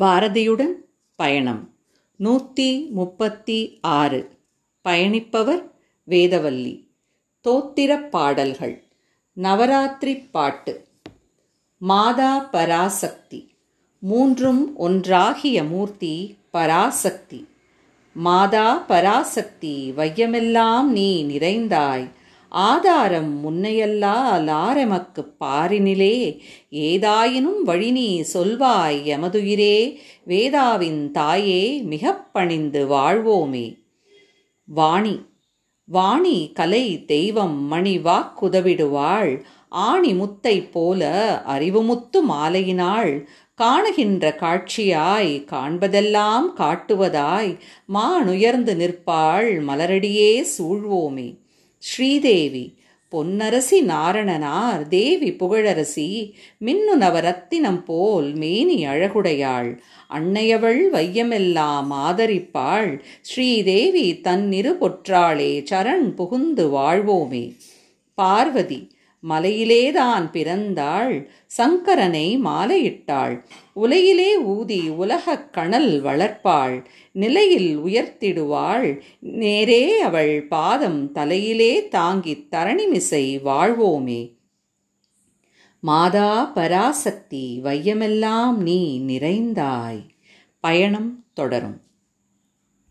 பாரதியுடன் பயணம். நூற்றி முப்பத்தி ஆறு. பயணிப்பவர் வேதவல்லி. தோத்திரப் பாடல்கள். நவராத்திரி பாட்டு. மாதா பராசக்தி. மூன்றும் ஒன்றாகிய மூர்த்தி பராசக்தி. மாதா பராசக்தி வையமெல்லாம் நீ நிறைந்தாய். ஆதாரம் முன்னையல்லால் ஆரமக்கு பாரினிலே ஏதாயினும் வழி நீ சொல்வாய் எமதுயிரே வேதாவின் தாயே மிகப் பணிந்து வாழ்வோமே. வாணி வாணி கலை தெய்வம் மணி வாக்குதவிடுவாள் ஆணி முத்தை போல அறிவுமுத்து மாலையினாள் காணுகின்ற காட்சியாய் காண்பதெல்லாம் காட்டுவதாய் மானுயர்ந்து நிற்பாள் மலரடியே சூழ்வோமே. ஸ்ரீதேவி பொன்னரசி நாரணனார் தேவி புகழரசி மின்னு நவரத்தினம் போல் மேனி அழகுடையாள் அன்னையவள் வையமெல்லாம் ஆதரிப்பாள் ஸ்ரீதேவி தன்னிரு பொற்றாளே சரண் புகுந்து வாழ்வோமே. பார்வதி மலையிலேதான் பிறந்தாள் சங்கரனை மாலையிட்டாள். உலையிலே ஊதி உலகக் கணல் வளர்ப்பாள் நிலையில் உயர்த்திடுவாள். நேரே அவள் பாதம் தலையிலே தாங்கித் தரணிமிசை வாழ்வோமே. மாதா பராசக்தி வையமெல்லாம் நீ நிறைந்தாய். பயணம் தொடரும்.